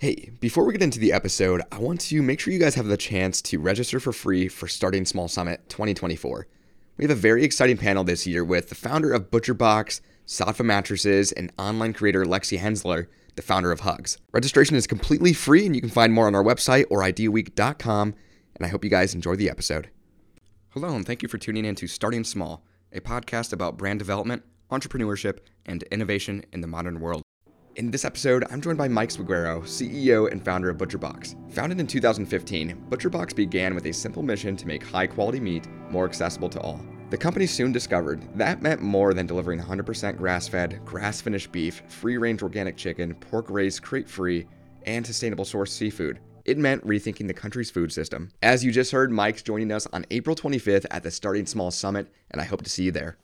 Hey, before we get into the episode, I want to make sure you guys have the chance to register for free for Starting Small Summit 2024. We have a very exciting panel this year with the founder of ButcherBox, Saatva Mattresses, and online creator Lexi Hensler, the founder of Hugs. Registration is completely free, and you can find more on our website or ideaweek.com. And I hope you guys enjoy the episode. Hello, and thank you for tuning in to Starting Small, a podcast about brand development, entrepreneurship, and innovation in the modern world. In this episode, I'm joined by Mike Salguero, CEO and founder of ButcherBox. Founded in 2015, ButcherBox began with a simple mission to make high quality meat more accessible to all. The company soon discovered that meant more than delivering 100% grass fed, grass finished beef, free range organic chicken, pork raised crate free, and sustainable source seafood. It meant rethinking the country's food system. As you just heard, Mike's joining us on April 25th at the Starting Small Summit, and I hope to see you there.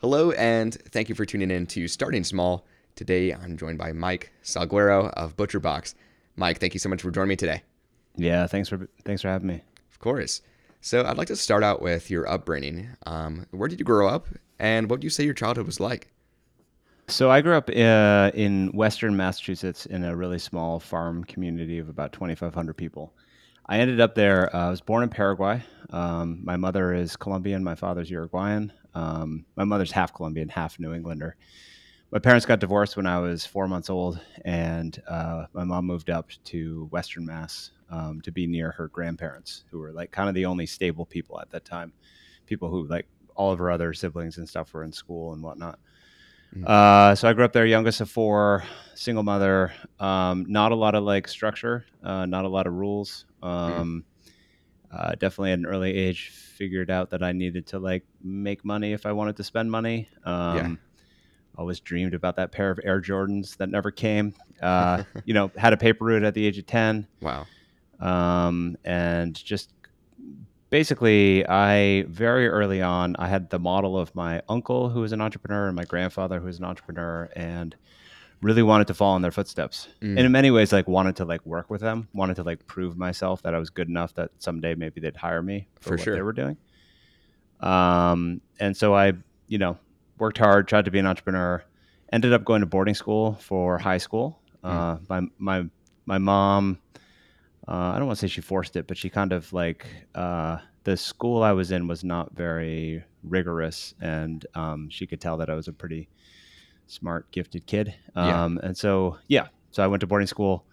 Hello, and thank you for tuning in to Starting Small. Today, I'm joined by Mike Salguero of ButcherBox. Mike, thank you so much for joining me today. Yeah, thanks for thanks for having me. Of course. So, I'd like to start out with your upbringing. Um, where did you grow up, and what would you say your childhood was like? So, I grew up uh, in Western Massachusetts in a really small farm community of about 2,500 people. I ended up there. Uh, I was born in Paraguay. Um, my mother is Colombian. My father's Uruguayan. Um, my mother's half Colombian, half New Englander my parents got divorced when I was four months old, and uh, my mom moved up to Western Mass um, to be near her grandparents, who were like kind of the only stable people at that time. People who like all of her other siblings and stuff were in school and whatnot. Mm-hmm. Uh, so I grew up there, youngest of four, single mother. Um, not a lot of like structure, uh, not a lot of rules. Mm-hmm. Um, mm-hmm. definitely at an early age, figured out that I needed to like make money if I wanted to spend money. Um, yeah always dreamed about that pair of Air Jordans that never came. Uh, you know, had a paper route at the age of 10. Wow. Um, and just basically, I very early on, I had the model of my uncle who was an entrepreneur and my grandfather who was an entrepreneur and really wanted to follow in their footsteps. Mm. And in many ways, like wanted to like work with them, wanted to like prove myself that I was good enough that someday maybe they'd hire me for, for what sure. they were doing. Um, and so I, you know, worked hard, tried to be an entrepreneur. Ended up going to boarding school for high school. Mm. Uh, my my my mom, uh, I don't want to say she forced it, but she kind of like uh, the school I was in was not very rigorous, and um, she could tell that I was a pretty smart, gifted kid. Um, yeah. And so yeah, so I went to boarding school.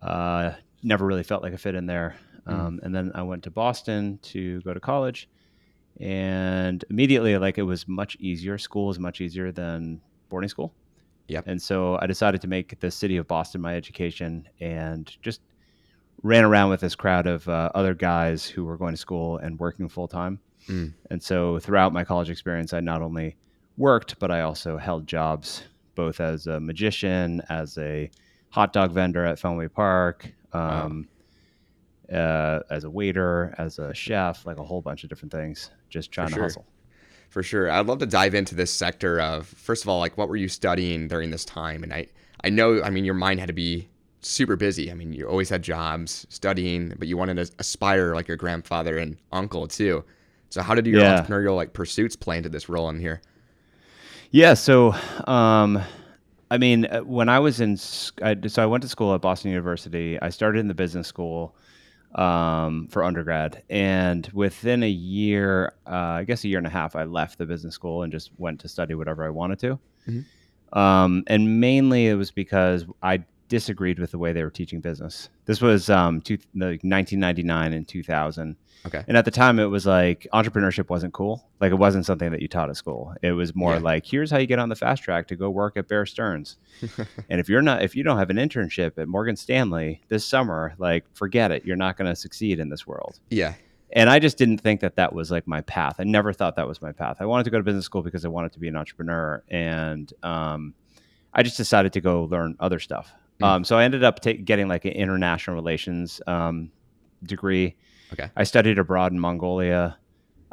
Uh, never really felt like a fit in there. Mm. Um, mm. And then I went to Boston to go to college and immediately like it was much easier school is much easier than boarding school yep and so i decided to make the city of boston my education and just ran around with this crowd of uh, other guys who were going to school and working full time mm. and so throughout my college experience i not only worked but i also held jobs both as a magician as a hot dog vendor at fenway park um, wow. Uh, as a waiter as a chef like a whole bunch of different things just trying to hustle. For sure. I'd love to dive into this sector of first of all, like what were you studying during this time? And I I know I mean your mind had to be super busy. I mean, you always had jobs, studying, but you wanted to aspire like your grandfather and uncle too. So how did your yeah. entrepreneurial like pursuits play into this role in here? Yeah, so um I mean, uh, when I was in, I, so I went to school at Boston University. I started in the business school um, for undergrad. And within a year, uh, I guess a year and a half, I left the business school and just went to study whatever I wanted to. Mm-hmm. Um, and mainly it was because I disagreed with the way they were teaching business. This was um, two, like 1999 and 2000. Okay. And at the time, it was like entrepreneurship wasn't cool. Like it wasn't something that you taught at school. It was more yeah. like, here's how you get on the fast track to go work at Bear Stearns. and if you're not, if you don't have an internship at Morgan Stanley this summer, like forget it. You're not going to succeed in this world. Yeah. And I just didn't think that that was like my path. I never thought that was my path. I wanted to go to business school because I wanted to be an entrepreneur, and um, I just decided to go learn other stuff. Mm. Um, so I ended up getting like an international relations um, degree Okay. I studied abroad in Mongolia.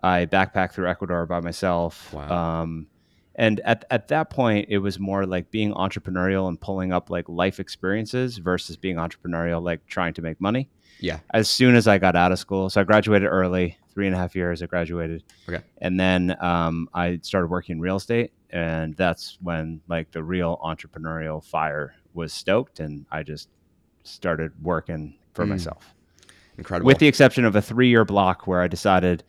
I backpacked through Ecuador by myself. Wow. Um, and at, at that point, it was more like being entrepreneurial and pulling up like life experiences versus being entrepreneurial, like trying to make money. Yeah. As soon as I got out of school, so I graduated early, three and a half years. I graduated. Okay. And then um, I started working in real estate, and that's when like the real entrepreneurial fire was stoked, and I just started working for Mm. myself. Incredible. With the exception of a three-year block where I decided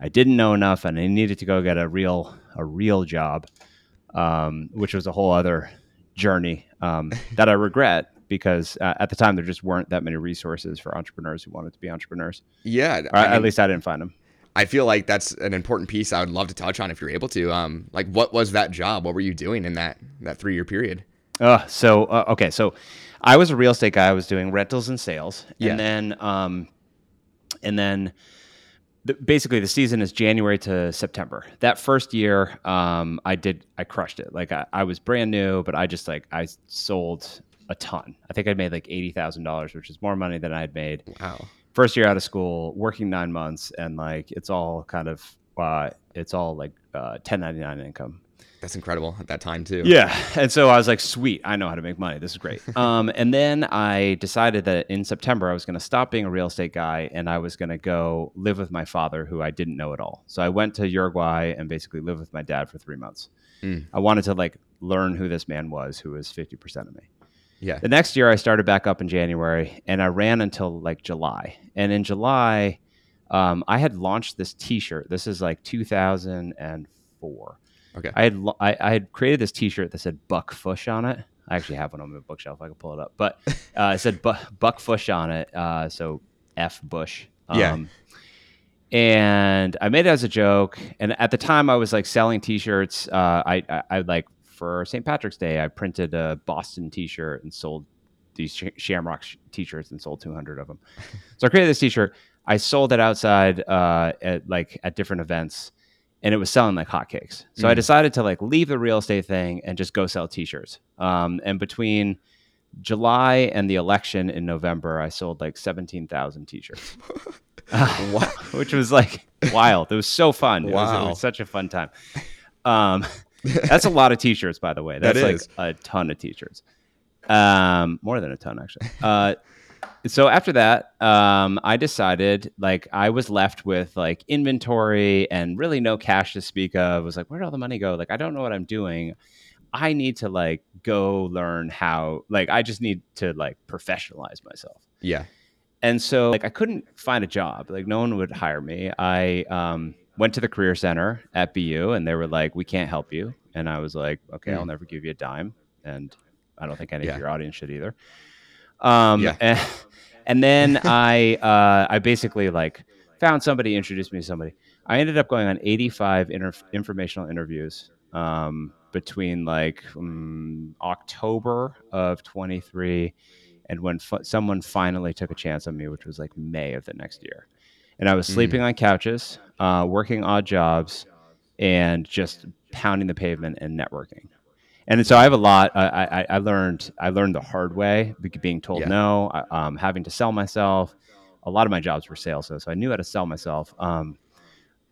I didn't know enough and I needed to go get a real a real job, um, which was a whole other journey um, that I regret because uh, at the time there just weren't that many resources for entrepreneurs who wanted to be entrepreneurs. yeah, I at least I didn't find them. I feel like that's an important piece. I would love to touch on if you're able to. Um, like, what was that job? What were you doing in that that three year period? Uh, so uh, okay, so I was a real estate guy. I was doing rentals and sales, Yeah. and then um, and then the, basically the season is January to September. That first year, um, I did I crushed it. Like I, I was brand new, but I just like I sold a ton. I think I made like eighty thousand dollars, which is more money than I had made Wow. first year out of school, working nine months, and like it's all kind of uh, it's all like uh, ten ninety nine income. That's incredible at that time too. Yeah. And so I was like, sweet, I know how to make money. This is great. um, and then I decided that in September, I was going to stop being a real estate guy and I was going to go live with my father, who I didn't know at all. So I went to Uruguay and basically lived with my dad for three months. Mm. I wanted to like learn who this man was, who was 50% of me. Yeah. The next year, I started back up in January and I ran until like July. And in July, um, I had launched this t shirt. This is like 2004. Okay. I had I, I had created this T-shirt that said Buck Fush on it. I actually have one on my bookshelf. I can pull it up, but uh, it said Bu- Buck Fush on it. Uh, so F Bush. Yeah. And I made it as a joke. And at the time, I was like selling T-shirts. Uh, I, I I like for St. Patrick's Day, I printed a Boston T-shirt and sold these sh- Shamrock sh- T-shirts and sold 200 of them. so I created this T-shirt. I sold it outside uh, at like at different events and it was selling like hotcakes. So I Mm. decided to like leave the real estate thing and just go sell T-shirts. Um, and between July and the election in November, I sold like seventeen thousand T-shirts, Wow. which was like wild. It was so fun. It, was, it was such a fun time. Um, that's a lot of T-shirts, by the way. That That's like a ton of T-shirts. Um, more than a ton, actually. Uh, so after that, um, I decided like I was left with like inventory and really no cash to speak of. I was like, where did all the money go? Like, I don't know what I'm doing. I need to like go learn how. Like, I just need to like professionalize myself. Yeah. And so like I couldn't find a job. Like no one would hire me. I um, went to the career center at BU and they were like, "We can't help you." And I was like, "Okay, I'll Mm. never give you a dime." And I don't think any Yeah. of your audience should either. Um, Yeah. and, and then I uh, I basically like found somebody, introduced me to somebody. I ended up going on 85 inter- informational interviews um, between like um, October of 23 and when f- someone finally took a chance on me, which was like May of the next year. And I was Mm. sleeping on couches, uh, working odd jobs, and just pounding the pavement and networking. And so I have a lot. I, I, I learned I learned the hard way, being told Yeah. no, I- um, having to sell myself. A lot of my jobs were sales, so, so I knew how to sell myself. Um,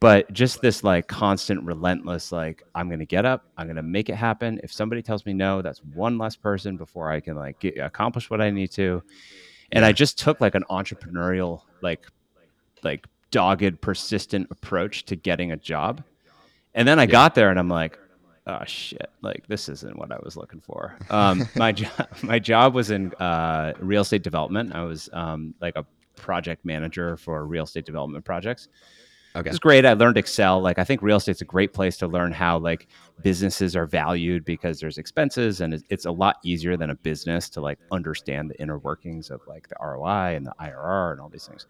but just this like constant, relentless, like I'm gonna get up, I'm gonna make it happen. If somebody tells me no, that's one less person before I can like get, accomplish what I need to. And I just took like an entrepreneurial, like, like dogged, persistent approach to getting a job. And then I Yeah. got there, and I'm like, oh shit, like this isn't what I was looking for. Um, my job, my job was in uh, real estate development. I was um, like a project manager for real estate development projects. Okay. It was great. I learned Excel. Like I think real estate's a great place to learn how like businesses are valued because there's expenses and it's- it's a lot easier than a business to like understand the inner workings of like the ROI and the IRR and all these things.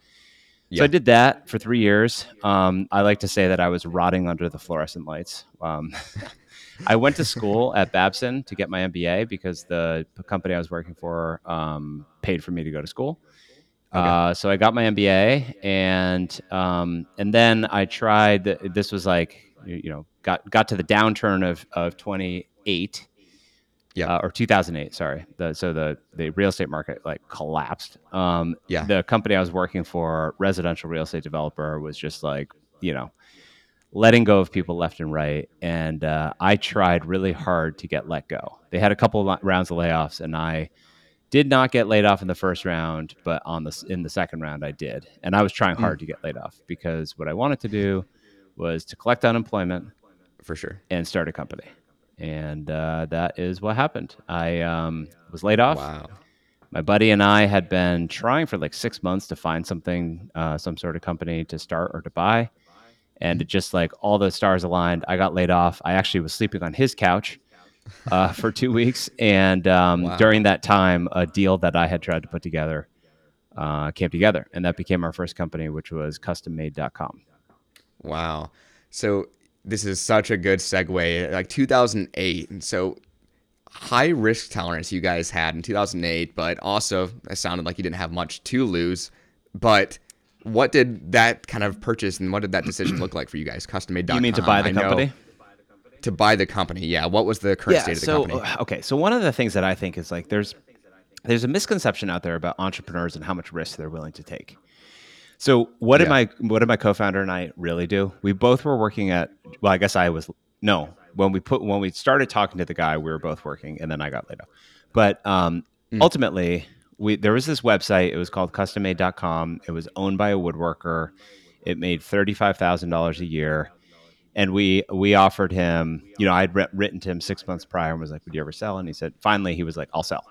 Yeah. So I did that for three years. Um, I like to say that I was rotting under the fluorescent lights. Um, I went to school at Babson to get my MBA because the company I was working for um, paid for me to go to school. Okay. Uh, so I got my MBA, and um, and then I tried. th- This was like you know got got to the downturn of of 28 Yeah. uh, or 2008 sorry the, so the the real estate market like collapsed um Yeah. the company i was working for residential real estate developer was just like you know letting go of people left and right and uh, i tried really hard to get let go they had a couple of rounds of layoffs and i did not get laid off in the first round but on the in the second round i did and i was trying hard to get laid off because what i wanted to do was to collect unemployment For sure. and start a company. And uh, that is what happened. I um, was laid off. Wow. my buddy and I had been trying for like six months to find something, uh, some sort of company to start or to buy. And it just like all the stars aligned. I got laid off. I actually was sleeping on his couch uh, for two weeks. And um, wow. during that time, a deal that I had tried to put together uh, came together. And that became our first company, which was custommade.com. Wow. So this is such a good segue. Like 2008. And so high risk tolerance you guys had in 2008, but also it sounded like you didn't have much to lose. But what did that kind of purchase and what did that decision look like for you guys? Custommade.com. You mean to buy the company? To buy the company, yeah. What was the current yeah, state of the so, company? Uh, okay, so one of the things that I think is like there's there's a misconception out there about entrepreneurs and how much risk they're willing to take. So what yeah. did my what did my co-founder and I really do? We both were working at well, I guess I was no when we put when we started talking to the guy, we were both working, and then I got laid off. But um, mm. ultimately, we there was this website. It was called CustomMade.com. It was owned by a woodworker. It made thirty five thousand dollars a year, and we we offered him. You know, I'd written to him six months prior and was like, "Would you ever sell?" And he said, "Finally," he was like, "I'll sell."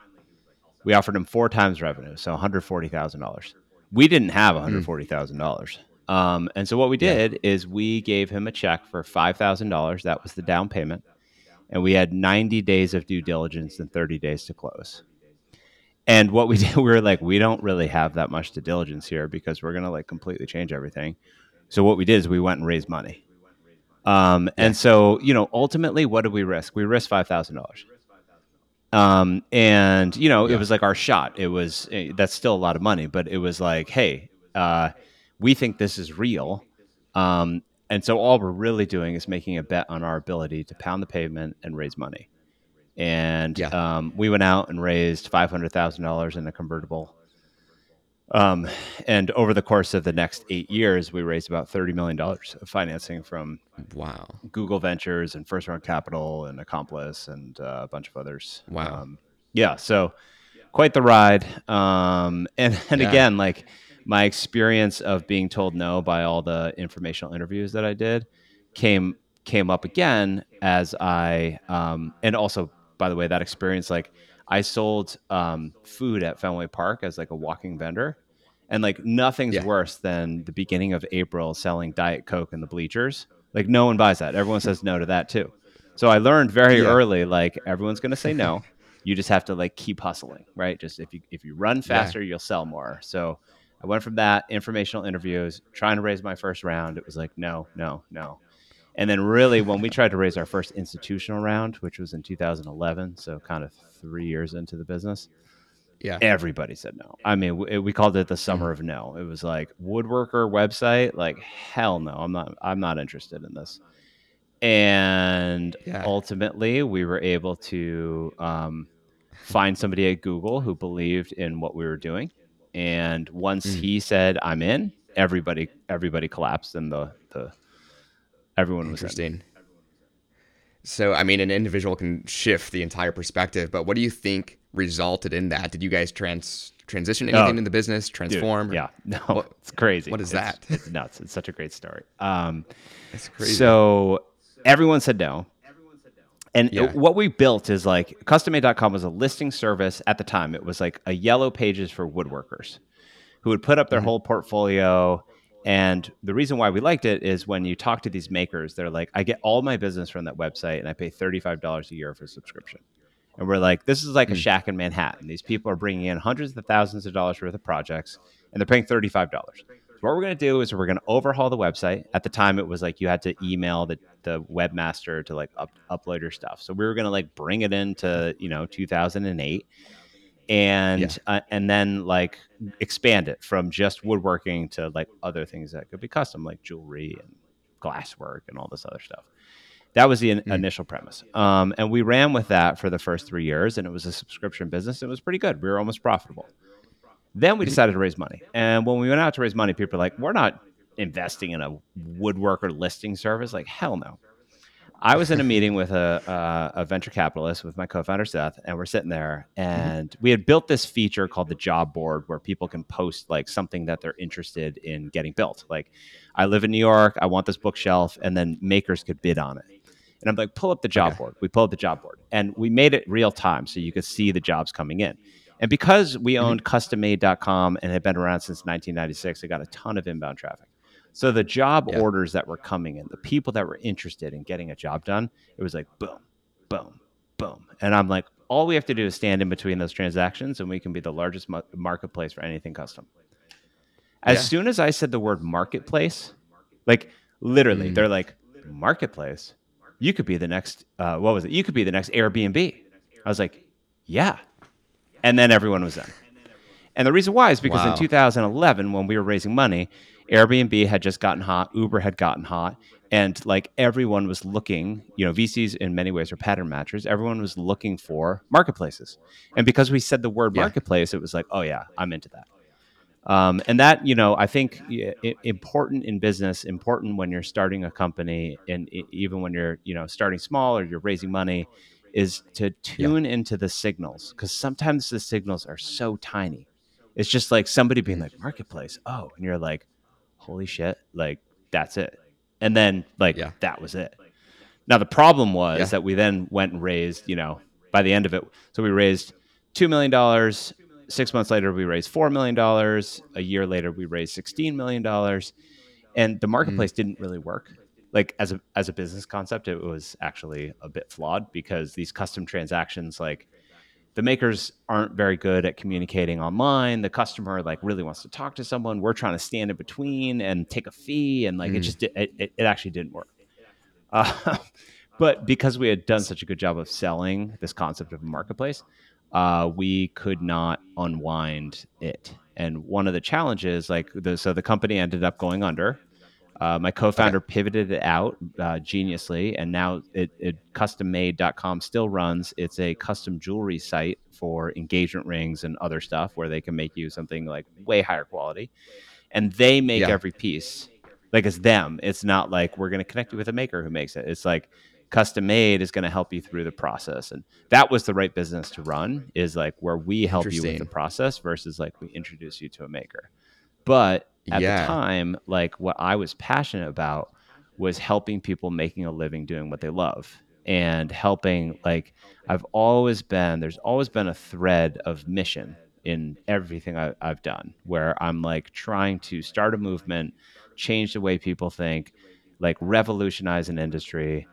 We offered him four times revenue, so one hundred forty thousand dollars. We didn't have one hundred forty thousand dollars. Um, and so what we did yeah. is we gave him a check for five thousand dollars. That was the down payment, and we had ninety days of due diligence and thirty days to close. And what we did, we were like, we don't really have that much to diligence here because we're gonna like completely change everything. So what we did is we went and raised money. Um, and so you know, ultimately, what did we risk? We risked five thousand dollars. Um, and you know, yeah. it was like our shot. It was eh, that's still a lot of money, but it was like, hey, uh, we think this is real. Um, and so all we're really doing is making a bet on our ability to pound the pavement and raise money. And yeah. um, we went out and raised five hundred thousand dollars in a convertible. Um, and over the course of the next eight years, we raised about thirty million dollars of financing from wow Google Ventures and First Round Capital and Accomplice and uh, a bunch of others. Wow, um, yeah, so quite the ride. Um, and and yeah. again, like my experience of being told no by all the informational interviews that I did came came up again as I um, and also by the way that experience like I sold um, food at Fenway Park as like a walking vendor and like nothing's yeah. worse than the beginning of April selling Diet Coke in the bleachers like no one buys that everyone says no to that too so I learned very yeah. early like everyone's gonna say no you just have to like keep hustling right just if you if you run faster yeah. you'll sell more so I went from that informational interviews, trying to raise my first round. It was like, no, no, no. And then, really, when we tried to raise our first institutional round, which was in 2011, so kind of three years into the business, yeah, everybody said no. I mean, we, we called it the summer of no. It was like woodworker website, like hell no, I'm not, I'm not interested in this. And yeah. ultimately, we were able to um, find somebody at Google who believed in what we were doing and once mm. he said I'm in, everybody everybody collapsed and the the everyone was interesting. In. So I mean, an individual can shift the entire perspective, but what do you think resulted in that? Did you guys trans transition anything oh, in the business, transform? Dude, yeah, no, what, it's crazy. What is it's, that? It's nuts. It's such a great story. Um, it's crazy. So everyone said no. And yeah. it, what we built is like custommade.com was a listing service at the time. It was like a yellow pages for woodworkers who would put up their mm-hmm. whole portfolio. And the reason why we liked it is when you talk to these makers, they're like, I get all my business from that website and I pay $35 a year for a subscription. And we're like, this is like mm-hmm. a mm. shack in Manhattan. These people are bringing in hundreds of thousands of dollars worth of projects and they're paying $35 So what we're going to do is we're going to overhaul the website. At the time, it was like you had to email the, the webmaster to like up, upload your stuff. So we were going to like bring it into, you know, 2008 and yeah. uh, and then like expand it from just woodworking to like other things that could be custom like jewelry and glasswork and all this other stuff that was the in- mm. initial premise um, and we ran with that for the first three years and it was a subscription business it was pretty good we were almost profitable then we decided to raise money. And when we went out to raise money, people were like, we're not investing in a woodworker listing service. Like, hell no. I was in a meeting with a, a venture capitalist with my co-founder Seth, and we're sitting there, and we had built this feature called the job board, where people can post like something that they're interested in getting built. Like, I live in New York, I want this bookshelf, and then makers could bid on it. And I'm like, pull up the job okay. board. We pulled up the job board, and we made it real time, so you could see the jobs coming in. And because we mm-hmm. owned custommade.com and had been around since 1996, it got a ton of inbound traffic. So the job yeah. orders that were coming in, the people that were interested in getting a job done, it was like boom, boom, boom. And I'm like, all we have to do is stand in between those transactions and we can be the largest marketplace for anything custom. As yeah. soon as I said the word marketplace, like literally, mm. they're like, marketplace? You could be the next, uh, what was it? You could be the next Airbnb. I was like, yeah. And then everyone was in. And the reason why is because wow. in 2011, when we were raising money, Airbnb had just gotten hot, Uber had gotten hot, and like everyone was looking, you know, VCs in many ways are pattern matchers. Everyone was looking for marketplaces. And because we said the word yeah. marketplace, it was like, oh yeah, I'm into that. Um, and that, you know, I think important in business, important when you're starting a company, and even when you're, you know, starting small or you're raising money, is to tune yeah. into the signals because sometimes the signals are so tiny. It's just like somebody being like marketplace, oh, and you're like, holy shit, like that's it. And then like yeah. that was it. Now the problem was yeah. that we then went and raised, you know, by the end of it, so we raised two million dollars. Six months later, we raised four million dollars. A year later, we raised sixteen million dollars, and the marketplace mm. didn't really work. Like as a as a business concept, it was actually a bit flawed because these custom transactions, like the makers aren't very good at communicating online. The customer like really wants to talk to someone. We're trying to stand in between and take a fee, and like mm. it just it, it, it, actually didn't work. Uh, but because we had done such a good job of selling this concept of a marketplace, uh, we could not unwind it. And one of the challenges, like the, so the company ended up going under uh, my co-founder okay. pivoted it out uh, geniusly, and now it, it custommade.com still runs. It's a custom jewelry site for engagement rings and other stuff where they can make you something like way higher quality, and they make yeah. every piece. Like it's them. It's not like we're going to connect you with a maker who makes it. It's like custom made is going to help you through the process, and that was the right business to run. Is like where we help you with the process versus like we introduce you to a maker. But at yeah. the time, like what I was passionate about was helping people making a living doing what they love and helping like I've always been there's always been a thread of mission in everything I, have done where I'm like trying to start a movement, change the way people think, like revolutionize an industry.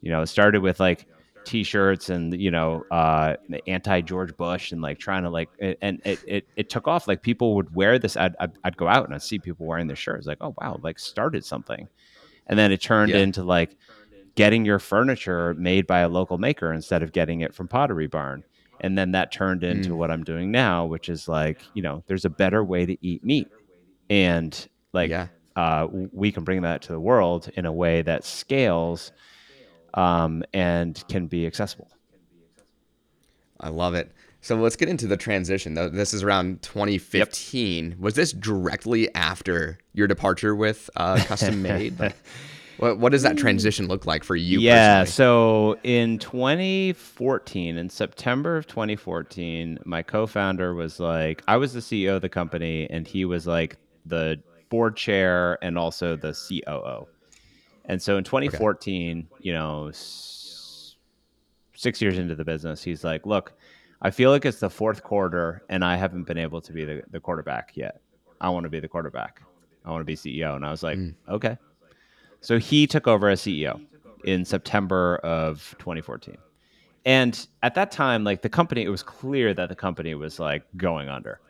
You know, it started with like t-shirts and you know uh anti george bush and like trying to like and it, it, it took off like people would wear this I'd, I'd, I'd go out and i'd see people wearing their shirts like oh wow like started something and then it turned yeah. into like getting your furniture made by a local maker instead of getting it from pottery barn and then that turned into mm. what i'm doing now which is like you know there's a better way to eat meat and like yeah. uh, we can bring that to the world in a way that scales um, and can be accessible. I love it. So let's get into the transition. This is around 2015. Yep. Was this directly after your departure with uh, Custom Made? what, what does that transition look like for you? Yeah. Personally? So in 2014, in September of 2014, my co-founder was like, I was the CEO of the company, and he was like the board chair and also the COO. And so in 2014, okay. you know, s- six years into the business, he's like, look, I feel like it's the fourth quarter and I haven't been able to be the, the quarterback yet. I want to be the quarterback. I want to be CEO. And I was like, mm. okay. So he took over as CEO in September of 2014. And at that time, like the company, it was clear that the company was like going under.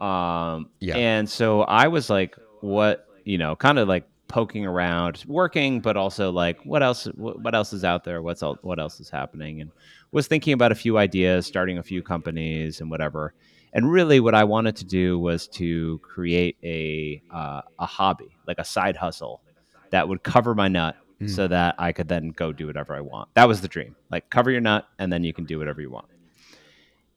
Um, yeah. And so I was like, what, you know, kind of like poking around, working, but also like what else what else is out there? What's all, what else is happening? And was thinking about a few ideas, starting a few companies and whatever. And really, what I wanted to do was to create a uh, a hobby, like a side hustle, that would cover my nut, mm. so that I could then go do whatever I want. That was the dream. Like cover your nut, and then you can do whatever you want.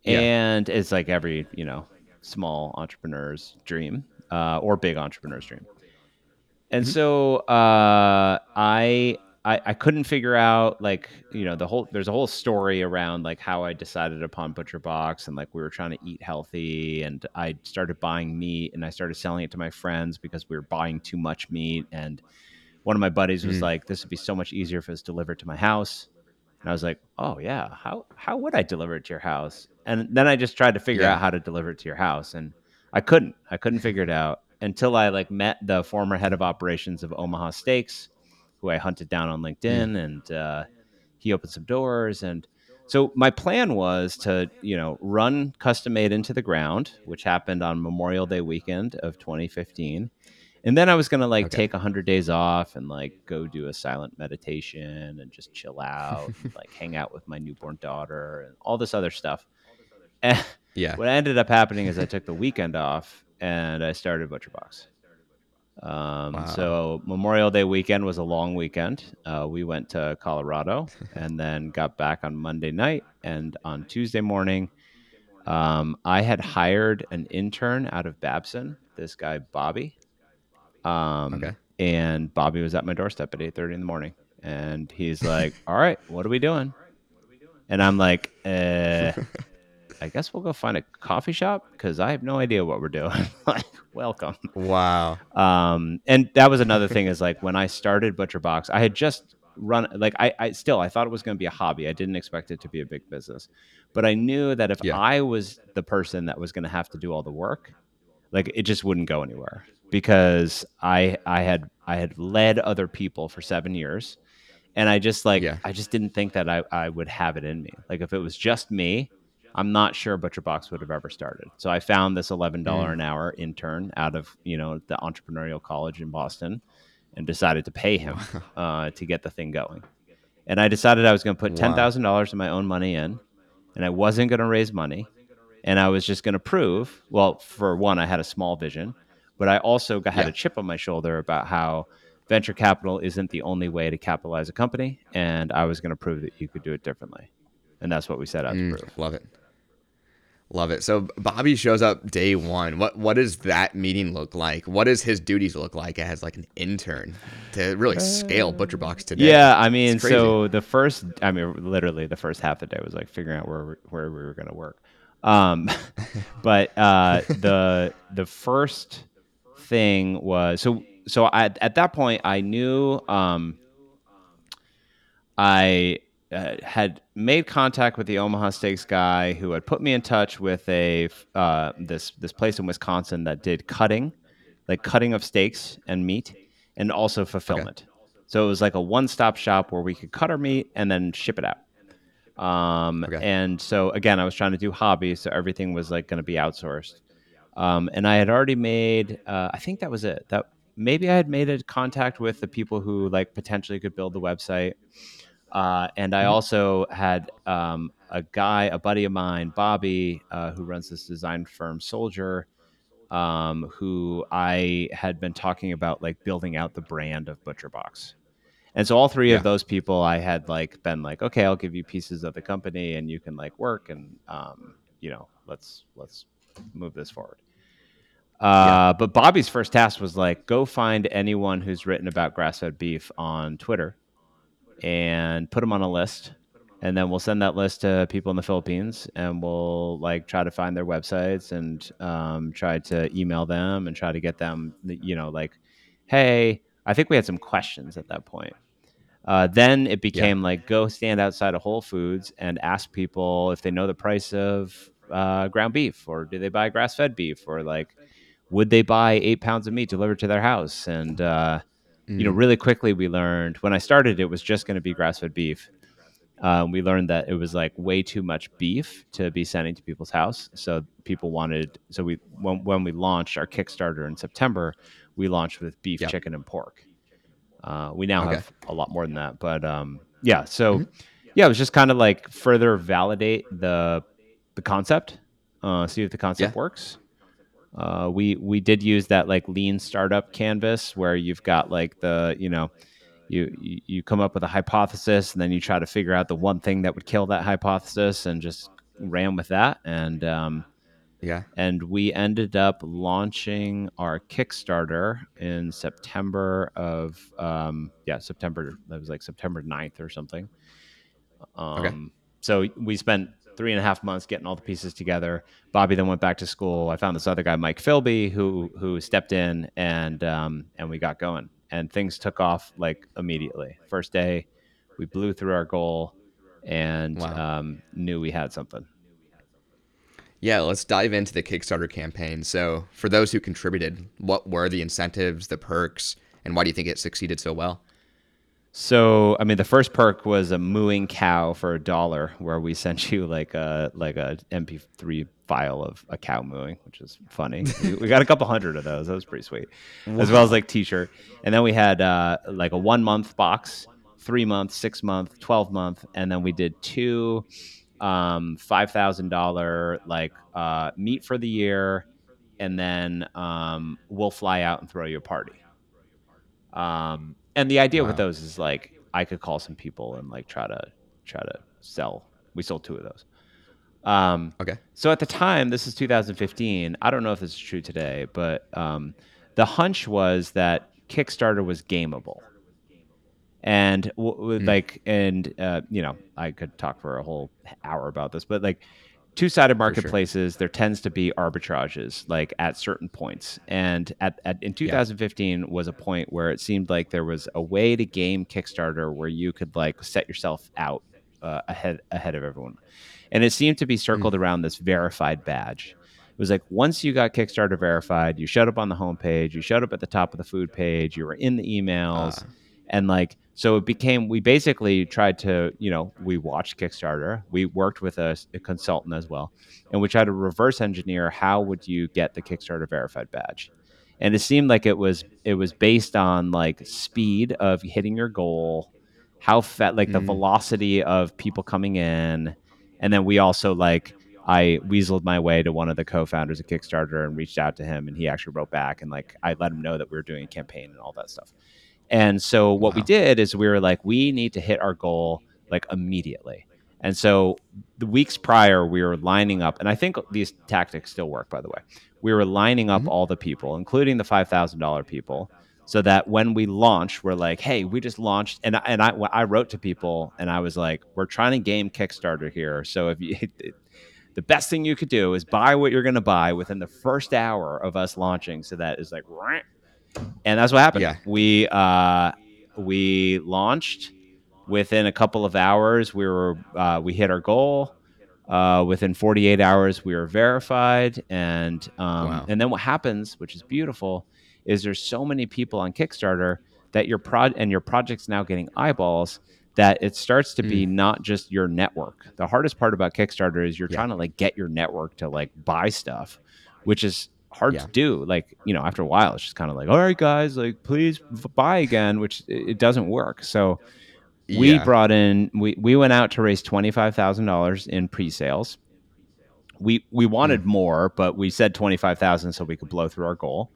Yeah. And it's like every you know small entrepreneur's dream uh, or big entrepreneur's dream. And mm-hmm. so uh, I, I I couldn't figure out like you know the whole there's a whole story around like how I decided upon ButcherBox and like we were trying to eat healthy and I started buying meat and I started selling it to my friends because we were buying too much meat and one of my buddies was mm. like this would be so much easier if it was delivered to my house And I was like, oh yeah, how how would I deliver it to your house? And then I just tried to figure Yeah. out how to deliver it to your house, and I couldn't. I couldn't figure it out until I like met the former head of operations of Omaha Steaks, who I hunted down on LinkedIn, and uh, he opened some doors. And so my plan was to, you know, run custom made into the ground, which happened on Memorial Day weekend of 2015. And then I was gonna like Okay. take hundred days off and like go do a silent meditation and just chill out, and, like hang out with my newborn daughter and all this other stuff. And Yeah. what ended up happening is I took the weekend off and I started ButcherBox. Um, Wow. So Memorial Day weekend was a long weekend. Uh, we went to Colorado and then got back on Monday night. And on Tuesday morning, um, I had hired an intern out of Babson. This guy Bobby. Um, Okay. And Bobby was at my doorstep at eight thirty in the morning, and he's like, "All right, what are we doing?" And I'm like, uh, "I guess we'll go find a coffee shop because I have no idea what we're doing." like, welcome. Wow. Um, and that was another thing is like when I started ButcherBox, I had just run like I, I still I thought it was going to be a hobby. I didn't expect it to be a big business, but I knew that if Yeah. I was the person that was going to have to do all the work, like it just wouldn't go anywhere because I I had I had led other people for seven years, and I just like Yeah. I just didn't think that I I would have it in me. Like if it was just me, I'm not sure ButcherBox would have ever started. So I found this eleven dollar an hour intern out of you know the entrepreneurial college in Boston, and decided to pay him uh, to get the thing going. And I decided I was going to put Wow. ten thousand dollars of my own money in, and I wasn't going to raise money, and I was just going to prove. Well, for one, I had a small vision, but I also got, had Yeah. a chip on my shoulder about how venture capital isn't the only way to capitalize a company, and I was going to prove that you could do it differently, and that's what we set out Mm, to prove. love it. Love it. So Bobby shows up day one. What what does that meeting look like? What does his duties look like as like an intern to really scale ButcherBox today? Yeah, I mean, so the first, I mean, literally the first half of the day was like figuring out where we, where we were going to work. Um, but uh, the the first thing was so so I, at that point I knew um, I uh, had made contact with the Omaha Steaks guy who had put me in touch with a uh, this this place in Wisconsin that did cutting, like cutting of steaks and meat, and also fulfillment. So it was like a one stop shop where we could cut our meat and then ship it out. Um, Okay. And so again, I was trying to do hobbies, so everything was like going to be outsourced. Um, and I had already made, uh, I think that was it. That maybe I had made a contact with the people who like potentially could build the website. Uh, and I Mhm. also had um, a guy, a buddy of mine, Bobby, uh, who runs this design firm, Soldier, um, who I had been talking about like building out the brand of ButcherBox. And so all three Yeah. of those people, I had like been like, okay, I'll give you pieces of the company, and you can like work, and um, you know, let's let's move this forward. Uh, But Bobby's first task was like, go find anyone who's written about grass-fed beef on Twitter, and put them on a list, and then we'll send that list to people in the Philippines, and we'll like try to find their websites and um, try to email them and try to get them, you know, like, hey, I think we had some questions at that point. Uh, then it became like go stand outside of Whole Foods and ask people if they know the price of uh, ground beef or do they buy grass fed beef or like would they buy eight pounds of meat delivered to their house? And uh, you know Mm. really quickly we learned when I started it was just going to be grass fed beef. Um, we learned that it was like way too much beef to be sending to people's house, so people wanted. So we when, when we launched our Kickstarter in September, we launched with beef, Yep. chicken, and pork. Uh, we now Okay. have a lot more than that, but um, yeah. So Mhm. yeah, it was just kind of like further validate the the concept, uh, see if the concept Yeah. works. Uh, we we did use that like lean startup canvas where you've got like the you know you you come up with a hypothesis and then you try to figure out the one thing that would kill that hypothesis and just ran with that and um, Yeah. and we ended up launching our Kickstarter in September of um, yeah September that was like September 9th or something. Um, So we spent three and a half months getting all the pieces together. Bobby then went back to school. I found this other guy, Mike Philby, who who stepped in and um, and we got going. And things took off like immediately. First day, we blew through our goal. and wow. um, knew we had something. Yeah, let's dive into the Kickstarter campaign. So, for those who contributed, what were the incentives, the perks, and why do you think it succeeded so well? So, I mean, the first perk was a mooing cow for a dollar, where we sent you like a like a MP3 file of a cow mooing, which is funny. we, got a couple hundred of those. That was pretty sweet, wow. as well as like T-shirt. And then we had uh, like a one month box, three month, six month, twelve month, and then we did two um, five thousand dollar like uh, meet for the year, and then um, we'll fly out and throw you a party. Um, and the idea wow. with those is like I could call some people and like try to try to sell. We sold two of those. Um, okay. So at the time, this is 2015. I don't know if this is true today, but um, the hunch was that Kickstarter was gameable and w- mm. like and uh, you know i could talk for a whole hour about this but like two-sided marketplaces sure. there tends to be arbitrages like at certain points and at, at in 2015 yeah. was a point where it seemed like there was a way to game kickstarter where you could like set yourself out uh, ahead ahead of everyone and it seemed to be circled mm. around this verified badge it was like once you got Kickstarter verified, you showed up on the homepage, you showed up at the top of the food page, you were in the emails, uh. And like so it became we basically tried to you know we watched kickstarter we worked with a, a, consultant as well and we tried to reverse engineer how would you get the kickstarter verified badge and it seemed like it was it was based on like speed of hitting your goal how fat like mm. the velocity of people coming in and then we also like I weaseled my way to one of the co-founders of Kickstarter and reached out to him, and he actually wrote back and like I let him know that we were doing a campaign and all that stuff. And so what wow. we did is we were like, we need to hit our goal like immediately. And so the weeks prior, we were lining up, and I think these tactics still work, by the way. We were lining up mm-hmm. all the people, including the five thousand dollar people, so that when we launched, we're like, "Hey, we just launched," and and I I wrote to people, and I was like, "We're trying to game Kickstarter here, so if you." the best thing you could do is buy what you're going to buy within the first hour of us launching, so that is like and that's what happened. Yeah. We uh, we launched within a couple of hours. We were uh, we hit our goal. Uh, within 48 hours, we were verified, and um, wow. and then what happens, which is beautiful, is there's so many people on Kickstarter that your prod and your project's now getting eyeballs that it starts to mm. be not just your network. The hardest part about Kickstarter is you're yeah. trying to like get your network to like buy stuff, which is hard yeah. to do. Like, you know, after a while, it's just kind of like, all right, guys, like, please buy again, which it doesn't work. So we yeah. brought in, we, we went out to raise $25,000 in pre sales. We, we wanted mm. more, but we said 25,000 so we could blow through our goal.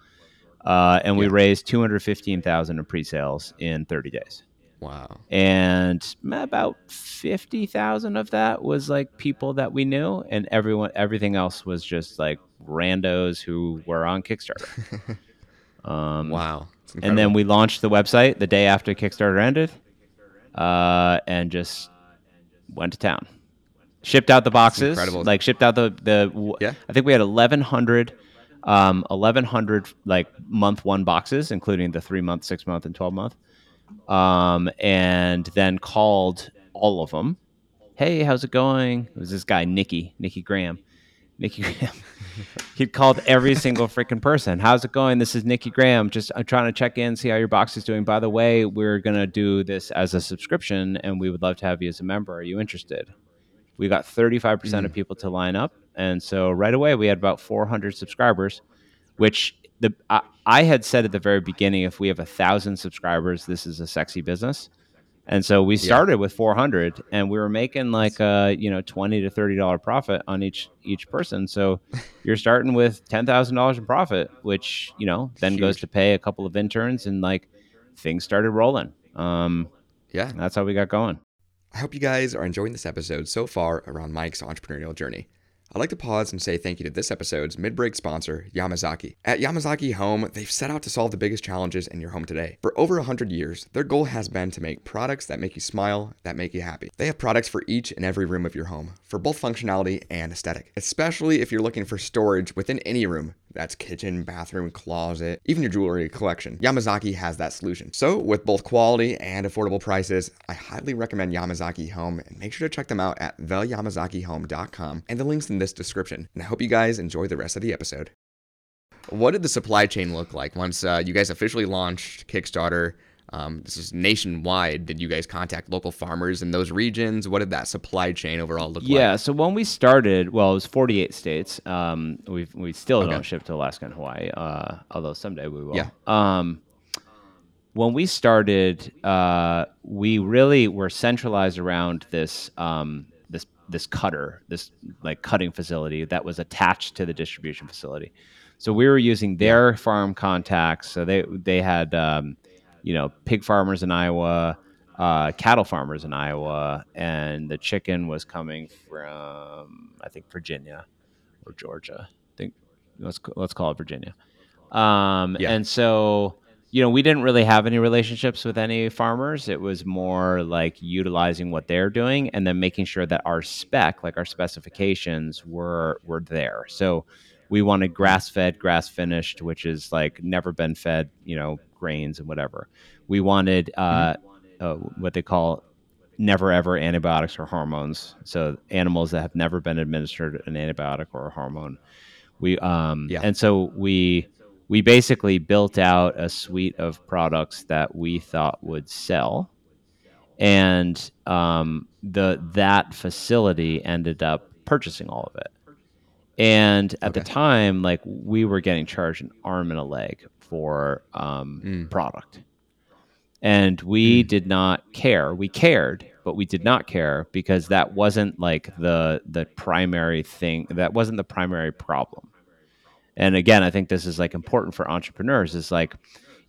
Uh, and we raised 215,000 in pre sales in 30 days. Wow. And about 50,000 of that was like people that we knew and everyone everything else was just like randos who were on Kickstarter. um, wow. And then we launched the website the day after Kickstarter ended uh, and just went to town. Shipped out the boxes, like shipped out the the. Yeah. I think we had eleven hundred, um, eleven hundred like month one boxes, including the three month, six month, and twelve month um, and then called all of them. Hey, how's it going? It was this guy, Nikki, Nikki Graham. Nikki Graham. He'd called every single freaking person. How's it going? This is Nikki Graham. Just I'm trying to check in, see how your box is doing. By the way, we're gonna do this as a subscription, and we would love to have you as a member. Are you interested? We got 35% mm. of people to line up, and so right away we had about 400 subscribers, which the I, I, had said at the very beginning, if we have a thousand subscribers, this is a sexy business. And so we started yeah. with 400, and we were making like a you know 20 to 30 dollar profit on each each person. So you're starting with ten thousand dollars in profit, which you know then Huge. goes to pay a couple of interns, and like things started rolling. Um, yeah, that's how we got going. I hope you guys are enjoying this episode so far around Mike's entrepreneurial journey. I'd like to pause and say thank you to this episode's mid break sponsor, Yamazaki. At Yamazaki Home, they've set out to solve the biggest challenges in your home today. For over 100 years, their goal has been to make products that make you smile, that make you happy. They have products for each and every room of your home, for both functionality and aesthetic. Especially if you're looking for storage within any room, That's kitchen, bathroom, closet, even your jewelry collection. Yamazaki has that solution. So, with both quality and affordable prices, I highly recommend Yamazaki Home and make sure to check them out at theyamazakihome.com and the links in this description. And I hope you guys enjoy the rest of the episode. What did the supply chain look like once uh, you guys officially launched Kickstarter? Um, this is nationwide. Did you guys contact local farmers in those regions? What did that supply chain overall look yeah, like? Yeah, so when we started, well, it was 48 states. Um, we we still Okay. don't ship to Alaska and Hawaii, uh, although someday we will. Yeah. Um, when we started, uh, we really were centralized around this um, this this cutter, this like cutting facility that was attached to the distribution facility. So we were using their farm contacts. So they they had um, you know pig farmers in Iowa, uh, cattle farmers in Iowa, and the chicken was coming from I think Virginia or Georgia. I think let's let's call it Virginia. Um, Yeah. And so you know we didn't really have any relationships with any farmers. It was more like utilizing what they're doing and then making sure that our spec, like our specifications, were were there. So we wanted grass fed, grass finished, which is like never been fed, you know, grains and whatever. We wanted uh, uh, what they call never ever antibiotics or hormones. So animals that have never been administered an antibiotic or a hormone. We um Yeah. and so we we basically built out a suite of products that we thought would sell. And um, the that facility ended up purchasing all of it. And at the time, like we were getting charged an arm and a leg for um, Mm. product, and we Mm. did not care. We cared, but we did not care because that wasn't like the the primary thing. That wasn't the primary problem. And again, I think this is like important for entrepreneurs. Is like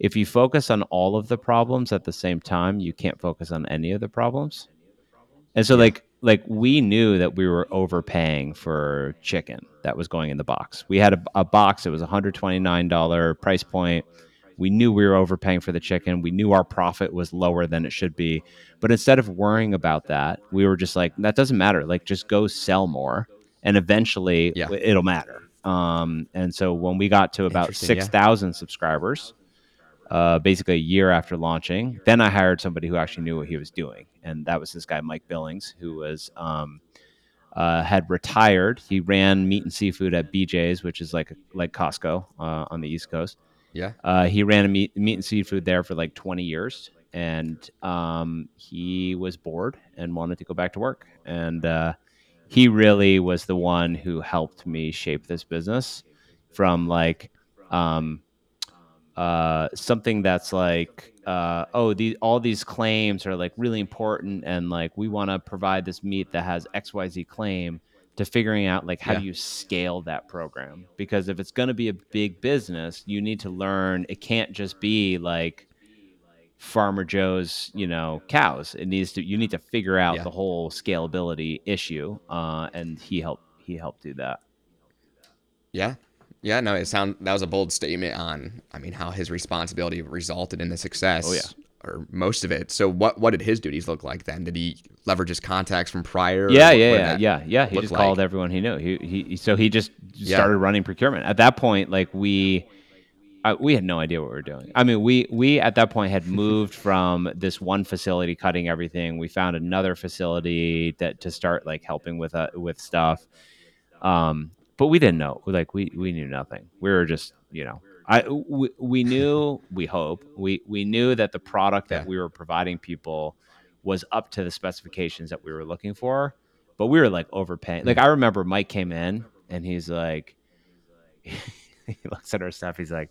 if you focus on all of the problems at the same time, you can't focus on any of the problems. And so like like we knew that we were overpaying for chicken that was going in the box. We had a, a box. It was a hundred twenty nine dollar price point. We knew we were overpaying for the chicken. We knew our profit was lower than it should be. But instead of worrying about that, we were just like, that doesn't matter. Like just go sell more, and eventually Yeah. it'll matter. Um, and so when we got to about Interesting, yeah. six thousand subscribers, uh, basically a year after launching. Then I hired somebody who actually knew what he was doing, and that was this guy Mike Billings, who was um, uh, had retired. He ran meat and seafood at BJ's, which is like like Costco uh, on the East Coast. Yeah. Uh, he ran a meat meat and seafood there for like 20 years, and um, he was bored and wanted to go back to work. And uh, he really was the one who helped me shape this business from like um, uh, something that's like uh, oh these all these claims are like really important and like we want to provide this meat that has xyz claim to figuring out like how Yeah. do you scale that program because if it's going to be a big business you need to learn it can't just be like farmer joe's you know cows it needs to you need to figure out Yeah. the whole scalability issue uh, and he helped he helped do that Yeah. Yeah, no, it sound that was a bold statement on I mean how his responsibility resulted in the success. Oh, yeah. Or most of it. So what what did his duties look like then? Did he leverage his contacts from prior? Yeah, what- yeah, what yeah, yeah, yeah. He just like? called everyone he knew. He, he so he just Yeah. started running procurement. At that point, like we, I, we had no idea what we were doing. I mean, we we at that point had moved from this one facility cutting everything. We found another facility that to start like helping with uh, with stuff. Um, but we didn't know. Like we we knew nothing. We were just you know. I we, we knew we hope we we knew that the product that Yeah. we were providing people was up to the specifications that we were looking for but we were like overpaying. Like I remember Mike came in and he's like, he looks at our stuff. He's like,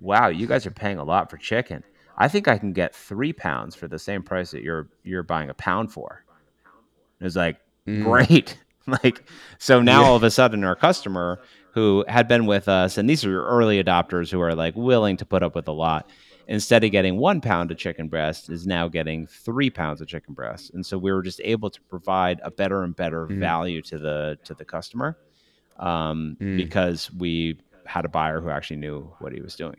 "Wow, you guys are paying a lot for chicken. I think I can get three pounds for the same price that you're you're buying a pound for." It was like, Mm. great. like so now Yeah. all of a sudden our customer who had been with us, and these are your early adopters who are like willing to put up with a lot. Instead of getting one pound of chicken breast, is now getting three pounds of chicken breast, and so we were just able to provide a better and better Mm. value to the to the customer um, Mm. because we had a buyer who actually knew what he was doing.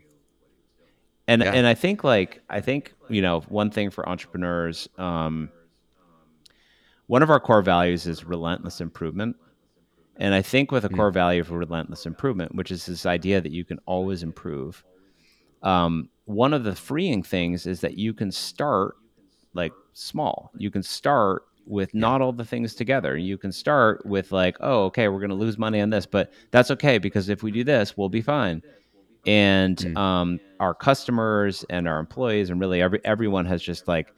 And Yeah. and I think like I think you know one thing for entrepreneurs, um, one of our core values is relentless improvement, And I think with a core value of relentless improvement, which is this idea that you can always improve, um, one of the freeing things is that you can start like small. You can start with not all the things together. You can start with like, oh, okay, we're going to lose money on this, but that's okay because if we do this, we'll be fine. And Mm. um, our customers and our employees and really every everyone has just like,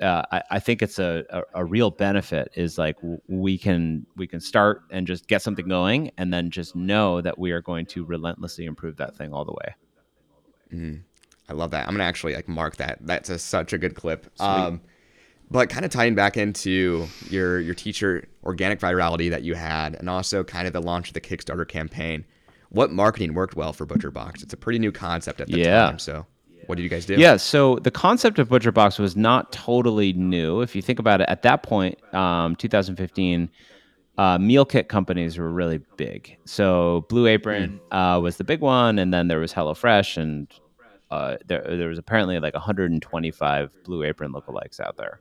uh, I, I think it's a, a, a real benefit is like we can we can start and just get something going and then just know that we are going to relentlessly improve that thing all the way. I love that. I'm gonna actually like mark that. That's a, such a good clip. Um, but kind of tying back into your your teacher organic virality that you had, and also kind of the launch of the Kickstarter campaign. What marketing worked well for ButcherBox It's a pretty new concept at the Yeah. time. So, what did you guys do? Yeah, so the concept of ButcherBox was not totally new. If you think about it, at that point, um, 2015, uh, meal kit companies were really big. So Blue Apron uh, was the big one, and then there was HelloFresh, and uh, there, there was apparently like 125 Blue Apron lookalikes out there.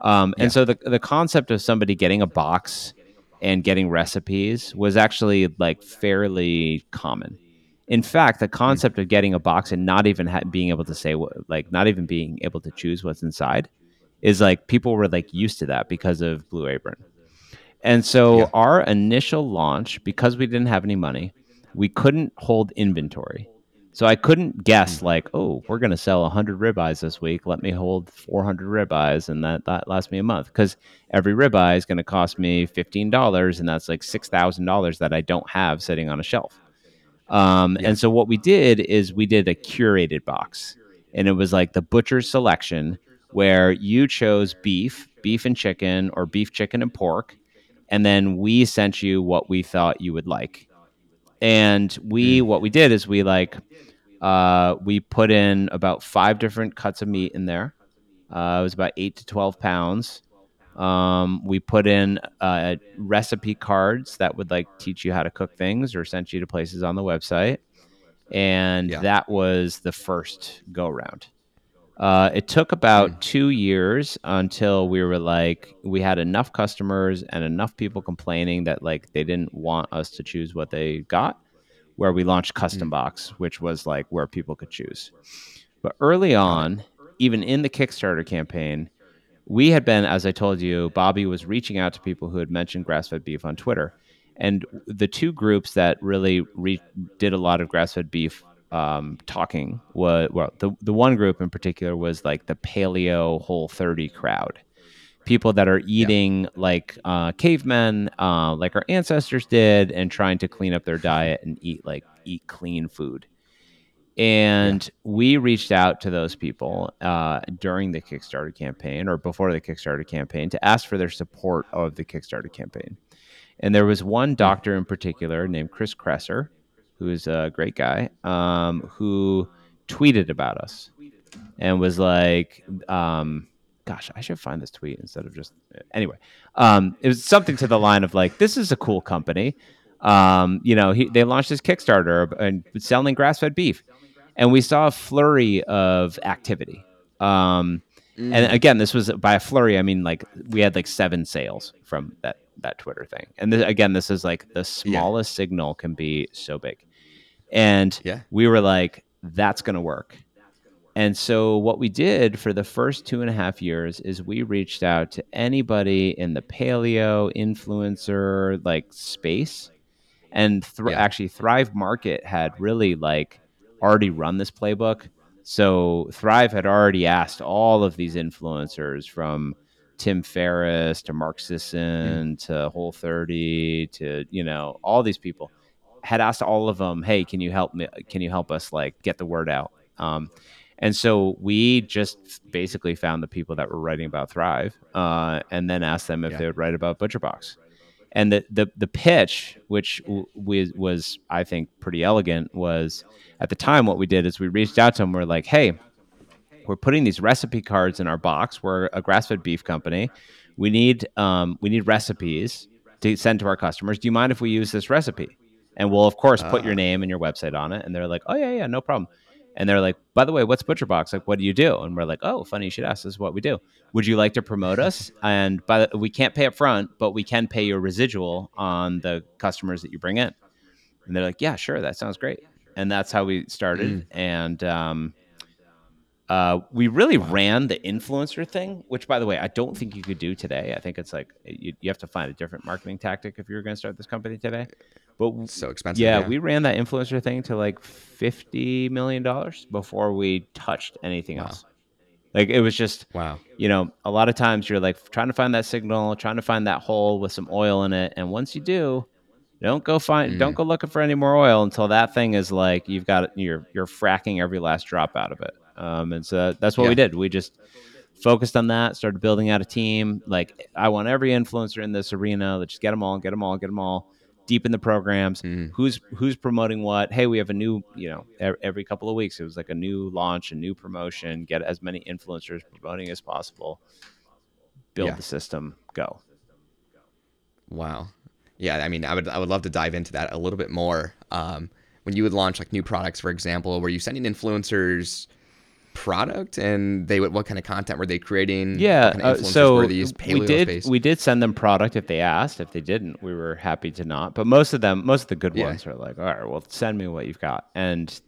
Um, and so the the concept of somebody getting a box and getting recipes was actually like fairly common. In fact, the hmm. concept of getting a box and not even ha- being able to say what, like not even being able to choose what's inside, is like people were like used to that because of Blue Apron. And so Yeah. our initial launch, because we didn't have any money, we couldn't hold inventory. So I couldn't guess hmm. like, oh, we're going to sell 100 ribeyes this week. Let me hold 400 ribeyes and that, that lasts me a month. Because every ribeye is going to cost me $15 and that's like $6,000 that I don't have sitting on a shelf. Um, Yeah. And so what we did is we did a curated box, and it was like the butcher's selection where you chose beef, beef and chicken, or beef, chicken, and pork, and then we sent you what we thought you would like. And we, what we did is we like, uh, we put in about five different cuts of meat in there. Uh, it was about eight to twelve pounds. Um, we put in uh, recipe cards that would like teach you how to cook things or sent you to places on the website, and Yeah. that was the first go round. Uh, it took about two years until we were like we had enough customers and enough people complaining that like they didn't want us to choose what they got, where we launched Custom Box, which was like where people could choose. But early on, even in the Kickstarter campaign, we had been, as I told you, Bobby was reaching out to people who had mentioned grass fed beef on Twitter. And the two groups that really re- did a lot of grass fed beef um, talking was, well, the, the one group in particular was like the paleo whole 30 crowd. People that are eating like uh, cavemen, uh, like our ancestors did, and trying to clean up their diet and eat like eat clean food. And we reached out to those people uh, during the Kickstarter campaign or before the Kickstarter campaign to ask for their support of the Kickstarter campaign. And there was one doctor in particular named Chris Kresser, who is a great guy, um, who tweeted about us and was like, um, gosh, I should find this tweet instead of just anyway. Um, it was something to the line of like, this is a cool company. Um, you know, he, they launched this Kickstarter and selling grass-fed beef, and we saw a flurry of activity. Um, Mm. and again, this was by a flurry. I mean, like we had like seven sales from that that Twitter thing. And this, again, this is like the smallest signal can be so big. And Yeah. we were like, that's going to work. And so, what we did for the first two and a half years is we reached out to anybody in the paleo influencer like space. And thr Yeah. actually, Thrive Market had really like already run this playbook. So, Thrive had already asked all of these influencers from Tim Ferriss to Mark Sisson to Whole 30 to, you know, all these people had asked all of them, "Hey, can you help me? Can you help us like get the word out?" Um, and so we just basically found the people that were writing about Thrive, uh, and then asked them if Yeah. they would write about ButcherBox. And the the the pitch, which w- was was I think pretty elegant, was at the time what we did is we reached out to them. We're like, "Hey, we're putting these recipe cards in our box. We're a grass-fed beef company. We need um, we need recipes to send to our customers. Do you mind if we use this recipe? And we'll of course put your Ah. name and your website on it. And they're like, oh yeah, yeah, no problem. And they're like, by the way, what's ButcherBox? Like, what do you do? And we're like, oh, funny you should ask. This is what we do. Would you like to promote us? And by the, we can't pay up front, but we can pay your residual on the customers that you bring in. And they're like, yeah, sure, that sounds great. And that's how we started. Mm. And um, uh, we really ran the influencer thing, which, by the way, I don't think you could do today. I think it's like you, you have to find a different marketing tactic if you're going to start this company today. But so expensive. Yeah, yeah, we ran that influencer thing to like fifty million dollars before we touched anything wow. else. Like it was just wow. You know, a lot of times you're like trying to find that signal, trying to find that hole with some oil in it, and once you do, don't go find, mm. don't go looking for any more oil until that thing is like you've got you're you're fracking every last drop out of it. Um, and so that's what yeah. we did. We just focused on that, started building out a team. Like I want every influencer in this arena. Let's just get them all, get them all, get them all deep in the programs. Mm. Who's who's promoting what? Hey, we have a new, you know, every couple of weeks it was like a new launch, a new promotion. Get as many influencers promoting as possible. Build yeah. the system. Go. Wow. Yeah, I mean, I would I would love to dive into that a little bit more. Um, when you would launch like new products, for example, were you sending influencers? Product and they would what kind of content were they creating? Yeah kind of uh, so we did we did send them product if they asked. If they didn't we were happy to not. But most of them most of the good yeah. ones are like all right well send me what you've got. And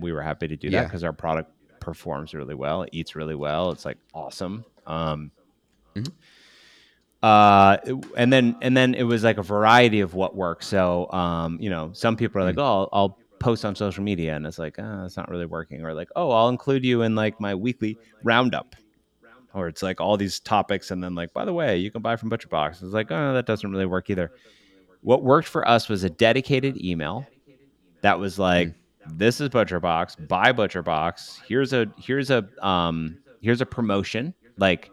we were happy to do that because our product performs really well it eats really well it's like awesome. Um, mm-hmm. uh, and then and then it was like a variety of what works. So um, you know some people are like mm-hmm. oh I'll, I'll post on social media and it's like, oh, it's not really working. Or like, oh, I'll include you in like my weekly roundup. Or it's like all these topics and then like, by the way, you can buy from ButcherBox. It's like, oh, that doesn't really work either. What worked for us was a dedicated email that was like, mm. this is ButcherBox, buy ButcherBox. Here's a here's a um here's a promotion. Like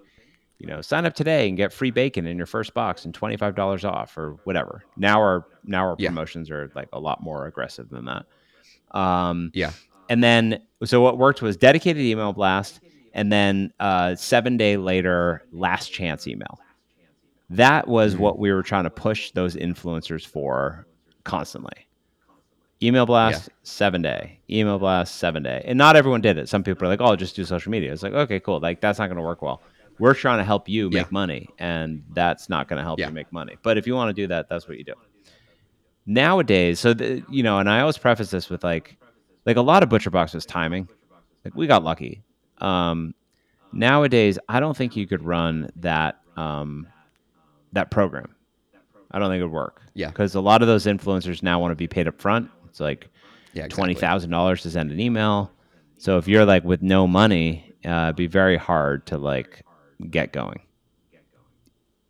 you know, sign up today and get free bacon in your first box and twenty five dollars off or whatever. Now our now our yeah. promotions are like a lot more aggressive than that. Um, yeah. And then so what worked was dedicated email blast, and then uh, seven day later last chance email. That was mm-hmm. what we were trying to push those influencers for constantly. Email blast, yeah. seven day. Email blast, seven day. And not everyone did it. Some people are like, oh, just do social media. It's like, okay, cool. Like, that's not going to work well we're trying to help you make yeah. money and that's not going to help yeah. you make money but if you want to do that that's what you do nowadays so the, you know and i always preface this with like like a lot of ButcherBox was timing. Like we got lucky. Um nowadays i don't think you could run that um that program. I don't think it would work. Yeah. Because a lot of those influencers now want to be paid up front it's like yeah, exactly. $20000 to send an email. So if you're like with no money uh, it'd be very hard to like get going.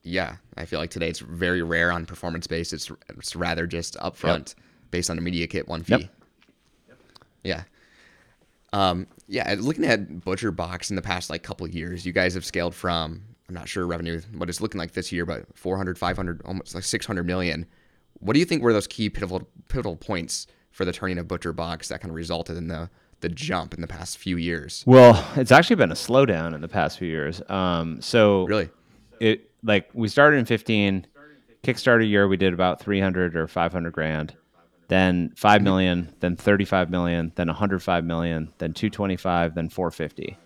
Yeah, I feel like today it's very rare on performance based. It's it's rather just upfront yep. based on a media kit one fee. Yep. Yeah. Um, yeah, looking at ButcherBox in the past like couple years, you guys have scaled from I'm not sure revenue what it's looking like this year, but 400, 500, almost like 600 million. What do you think were those key pivotal pivotal points for the turning of ButcherBox that kind of resulted in the the jump in the past few years? Well, it's actually been a slowdown in the past few years. Um, so really, it like we started in 15, Kickstarter year we did about 300 or 500 grand, then 5 mm-hmm. then 35 million, then 105 million, then 225, then 450.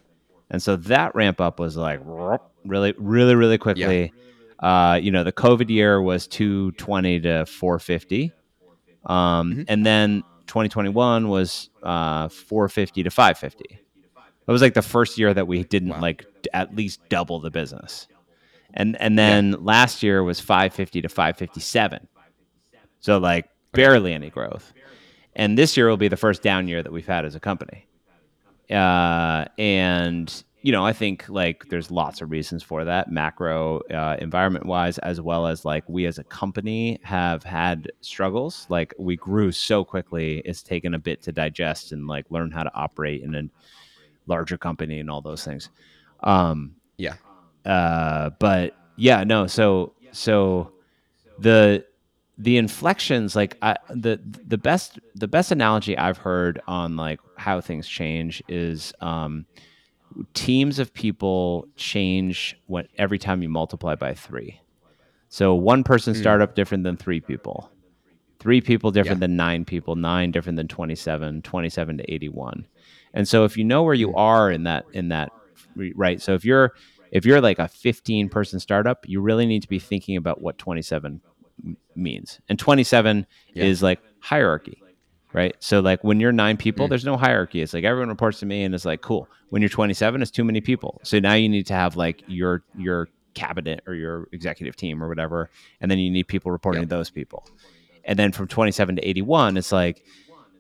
And so that ramp up was like really, really, really quickly. Yeah. Uh, you know, the COVID year was 220 to 450. Um, mm-hmm. And then 2021 was uh, 450 to 550. It was like the first year that we didn't wow. like at least double the business. And and then yeah. last year was 550 to 557. So like barely any growth. And this year will be the first down year that we've had as a company. Uh, and you know, I think like there's lots of reasons for that, macro uh, environment wise, as well as like we as a company have had struggles. Like we grew so quickly, it's taken a bit to digest and like learn how to operate in a larger company and all those things. Um, yeah. Uh, but yeah, no. So so the the inflections, like I, the the best the best analogy I've heard on like how things change is. Um, teams of people change what every time you multiply by three. So one person mm. startup different than three people. three people different yeah. than nine people, nine different than 27, 27 to 81. And so if you know where you mm. are in that in that right, so if you're if you're like a 15 person startup, you really need to be thinking about what 27 means. And 27 yeah. is like hierarchy, right? So like when you're nine people, mm. there's no hierarchy. It's like everyone reports to me and it's like cool. When you're 27, it's too many people. So now you need to have like your your cabinet or your executive team or whatever, and then you need people reporting yep. to those people. And then from 27 to 81, it's like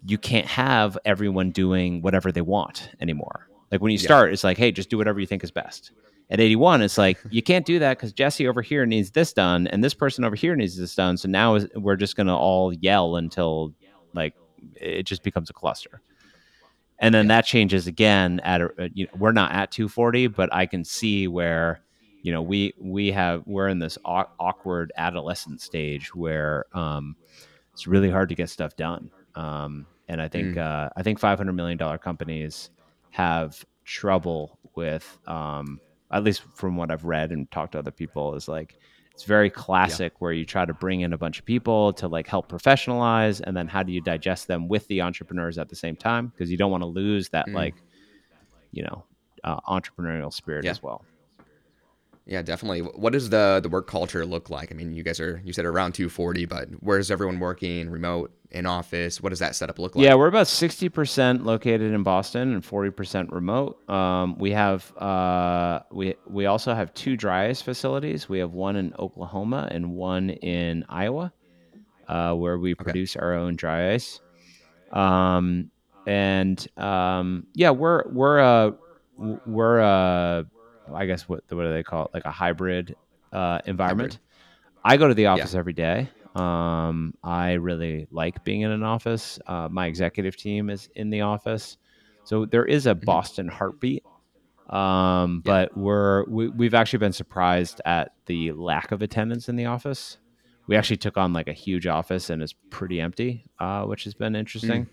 you can't have everyone doing whatever they want anymore. Like when you start, yeah. it's like, hey, just do whatever you think is best. At 81, it's like you can't do that because Jesse over here needs this done, and this person over here needs this done. So now we're just gonna all yell until like it just becomes a cluster. And then yeah. that changes again at a, you know, we're not at 240, but I can see where you know we we have we're in this awkward adolescent stage where um, it's really hard to get stuff done. Um, and I think mm. uh, I think 500 million dollar companies have trouble with, um, at least from what I've read and talked to other people, is like it's very classic yeah. where you try to bring in a bunch of people to like help professionalize, and then how do you digest them with the entrepreneurs at the same time because you don't want to lose that mm. like you know uh, entrepreneurial spirit yeah. as well. Yeah, definitely. What does the the work culture look like? I mean, you guys are you said around 240, but where's everyone working? Remote, in office? What does that setup look like? Yeah, we're about 60% located in Boston and 40% remote. Um, we have uh, we we also have two dry ice facilities. We have one in Oklahoma and one in Iowa, uh, where we okay. produce our own dry ice. Um, and um, yeah, we're we're a we're a I guess what what do they call it? Like a hybrid uh, environment. Hybrid. I go to the office yeah. every day. Um, I really like being in an office. Uh, my executive team is in the office, so there is a mm-hmm. Boston heartbeat. Um, yeah. but we're we, we've actually been surprised at the lack of attendance in the office. We actually took on like a huge office and it's pretty empty, uh, which has been interesting.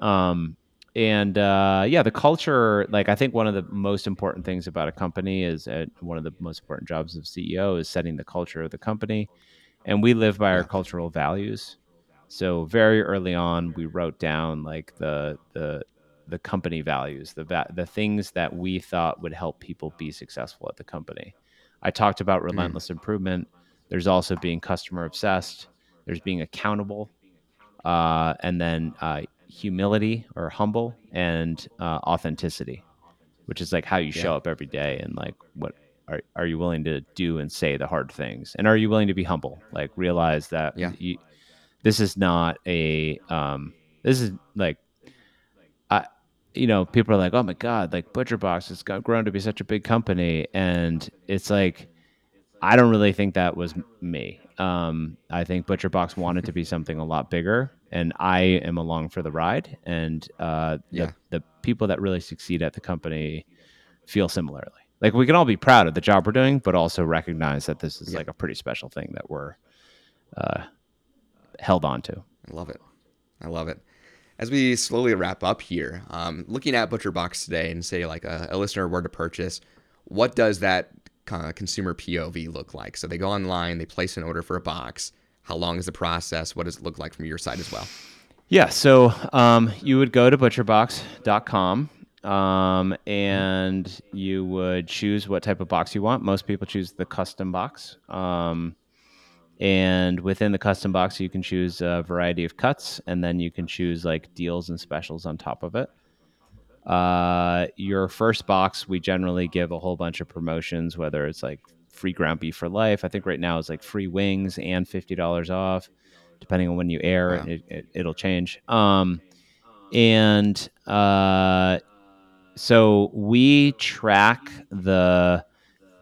Mm. Um, and uh, yeah, the culture. Like, I think one of the most important things about a company is uh, one of the most important jobs of CEO is setting the culture of the company, and we live by our cultural values. So very early on, we wrote down like the the the company values, the va- the things that we thought would help people be successful at the company. I talked about mm. relentless mm. improvement. There's also being customer obsessed. There's being accountable, uh, and then uh, humility or humble and uh, authenticity, which is like how you show up every day and like what are, are you willing to do and say the hard things and are you willing to be humble like realize that yeah. you, this is not a um, this is like I you know people are like oh my god like ButcherBox has got grown to be such a big company and it's like I don't really think that was me. Um, I think ButcherBox wanted to be something a lot bigger, and I am along for the ride. And uh, yeah. the, the people that really succeed at the company feel similarly. Like we can all be proud of the job we're doing, but also recognize that this is yeah. like a pretty special thing that we're uh, held on to. I love it. I love it. As we slowly wrap up here, um, looking at ButcherBox today and say like a, a listener were to purchase, what does that of consumer POV look like? So they go online, they place an order for a box. How long is the process? What does it look like from your side as well? Yeah, so um, you would go to butcherbox.com um, and you would choose what type of box you want. Most people choose the custom box. Um, and within the custom box, you can choose a variety of cuts, and then you can choose like deals and specials on top of it. Uh, your first box, we generally give a whole bunch of promotions, whether it's like free ground beef for life. I think right now it's like free wings and fifty dollars off, depending on when you air. Wow. It, it, will change. Um, and uh, so we track the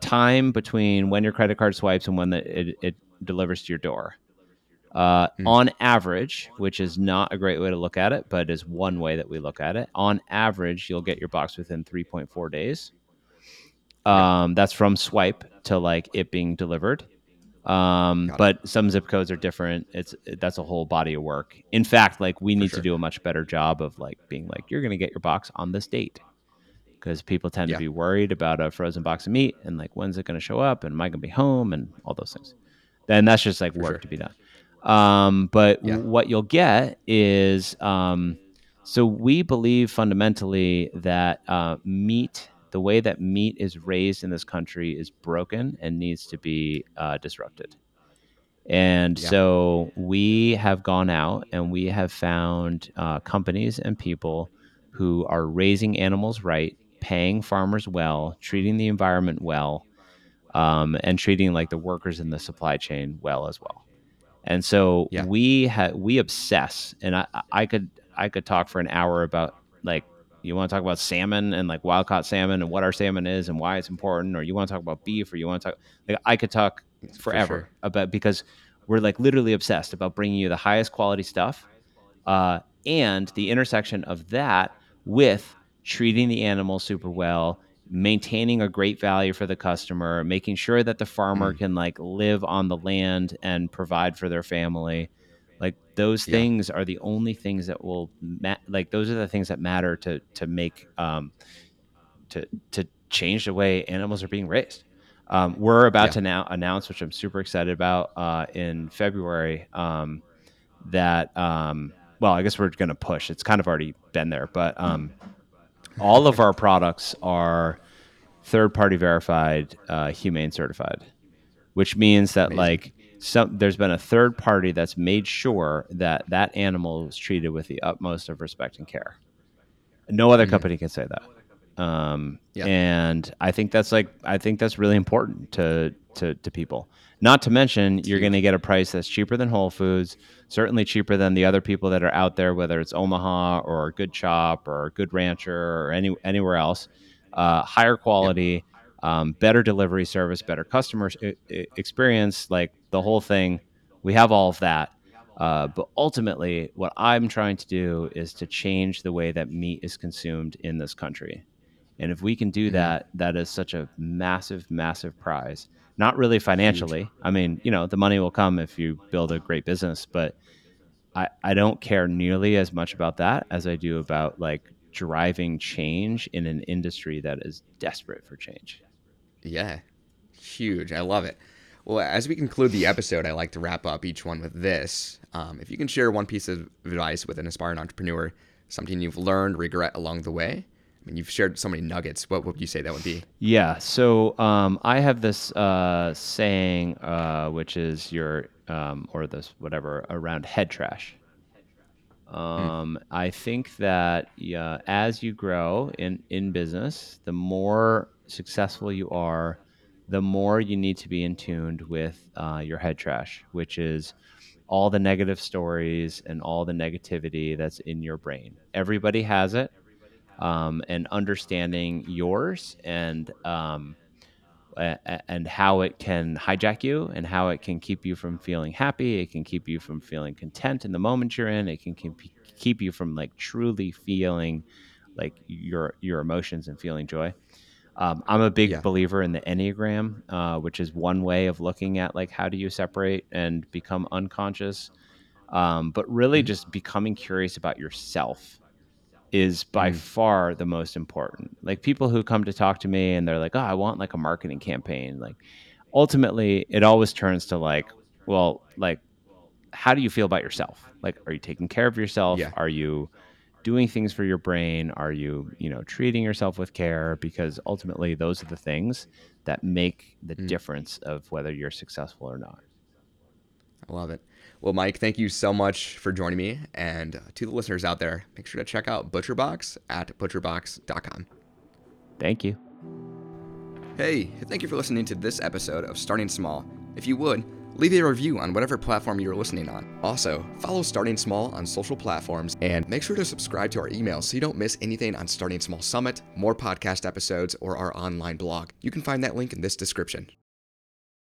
time between when your credit card swipes and when the, it, it delivers to your door. Uh, mm. On average, which is not a great way to look at it, but is one way that we look at it. On average, you'll get your box within 3.4 days. Um, that's from swipe to like it being delivered. Um, but some zip codes are different. It's that's a whole body of work. In fact, like we need sure. to do a much better job of like being like you're going to get your box on this date because people tend yeah. to be worried about a frozen box of meat and like when's it going to show up and am I going to be home and all those things. Then that's just like For work sure. to be done. Um, but Yeah. what you'll get is um, so we believe fundamentally that uh, meat, the way that meat is raised in this country, is broken and needs to be uh, disrupted. And Yeah. so we have gone out and we have found uh, companies and people who are raising animals right, paying farmers well, treating the environment well, um, and treating like the workers in the supply chain well as well. And so Yeah. we ha- we obsess, and I, I could I could talk for an hour about like you want to talk about salmon and like wild caught salmon and what our salmon is and why it's important, or you want to talk about beef, or you want to talk like I could talk For forever sure. about because we're like literally obsessed about bringing you the highest quality stuff uh, and the intersection of that with treating the animal super well maintaining a great value for the customer making sure that the farmer Mm. can like live on the land and provide for their family like those Yeah. things are the only things that will ma- like those are the things that matter to to make um to to change the way animals are being raised um, we're about Yeah. to now announce which i'm super excited about uh, in february um, that um, well i guess we're going to push it's kind of already been there but um, all of our products are third party verified uh, humane certified which means that Amazing. like some there's been a third party that's made sure that that animal was treated with the utmost of respect and care no other Mhm. company can say that um, Yeah. and i think that's like i think that's really important to to, to people not to mention you're going to get a price that's cheaper than whole foods certainly cheaper than the other people that are out there whether it's omaha or good chop or good rancher or any anywhere else. Uh, higher quality um, better delivery service better customer experience like the whole thing. We have all of that. Uh, but ultimately what i'm trying to do is to change the way that meat is consumed in this country. And if we can do Mhm. that that is such a massive massive prize not really financially i mean you know the money will come if you build a great business but I, I don't care nearly as much about that as I do about like driving change in an industry that is desperate for change. Yeah, huge. I love it. Well, as we conclude the episode, I like to wrap up each one with this. Um, if you can share one piece of advice with an aspiring entrepreneur, something you've learned, regret along the way. I mean, you've shared so many nuggets. What would you say that would be? Yeah. So um, I have this uh, saying, uh, which is your, um, or this whatever, around head trash. Um, I think that yeah, as you grow in, in business, the more successful you are, the more you need to be in tuned with uh, your head trash, which is all the negative stories and all the negativity that's in your brain. Everybody has it. Um, and understanding yours and um, a- and how it can hijack you and how it can keep you from feeling happy it can keep you from feeling content in the moment you're in it can keep keep you from like truly feeling like your your emotions and feeling joy um, i'm a big Yeah. believer in the enneagram uh, which is one way of looking at like how do you separate and become unconscious um, but really Mhm. just becoming curious about yourself is by Mm. far the most important. Like people who come to talk to me and they're like, "Oh, I want like a marketing campaign." Like ultimately, it always turns to like, well, like how do you feel about yourself? Like are you taking care of yourself? Yeah. Are you doing things for your brain? Are you, you know, treating yourself with care because ultimately those are the things that make the Mm. difference of whether you're successful or not. I love it. Well, Mike, thank you so much for joining me. And uh, to the listeners out there, make sure to check out ButcherBox at butcherbox.com. Thank you. Hey, thank you for listening to this episode of Starting Small. If you would, leave a review on whatever platform you're listening on. Also, follow Starting Small on social platforms and make sure to subscribe to our email so you don't miss anything on Starting Small Summit, more podcast episodes, or our online blog. You can find that link in this description.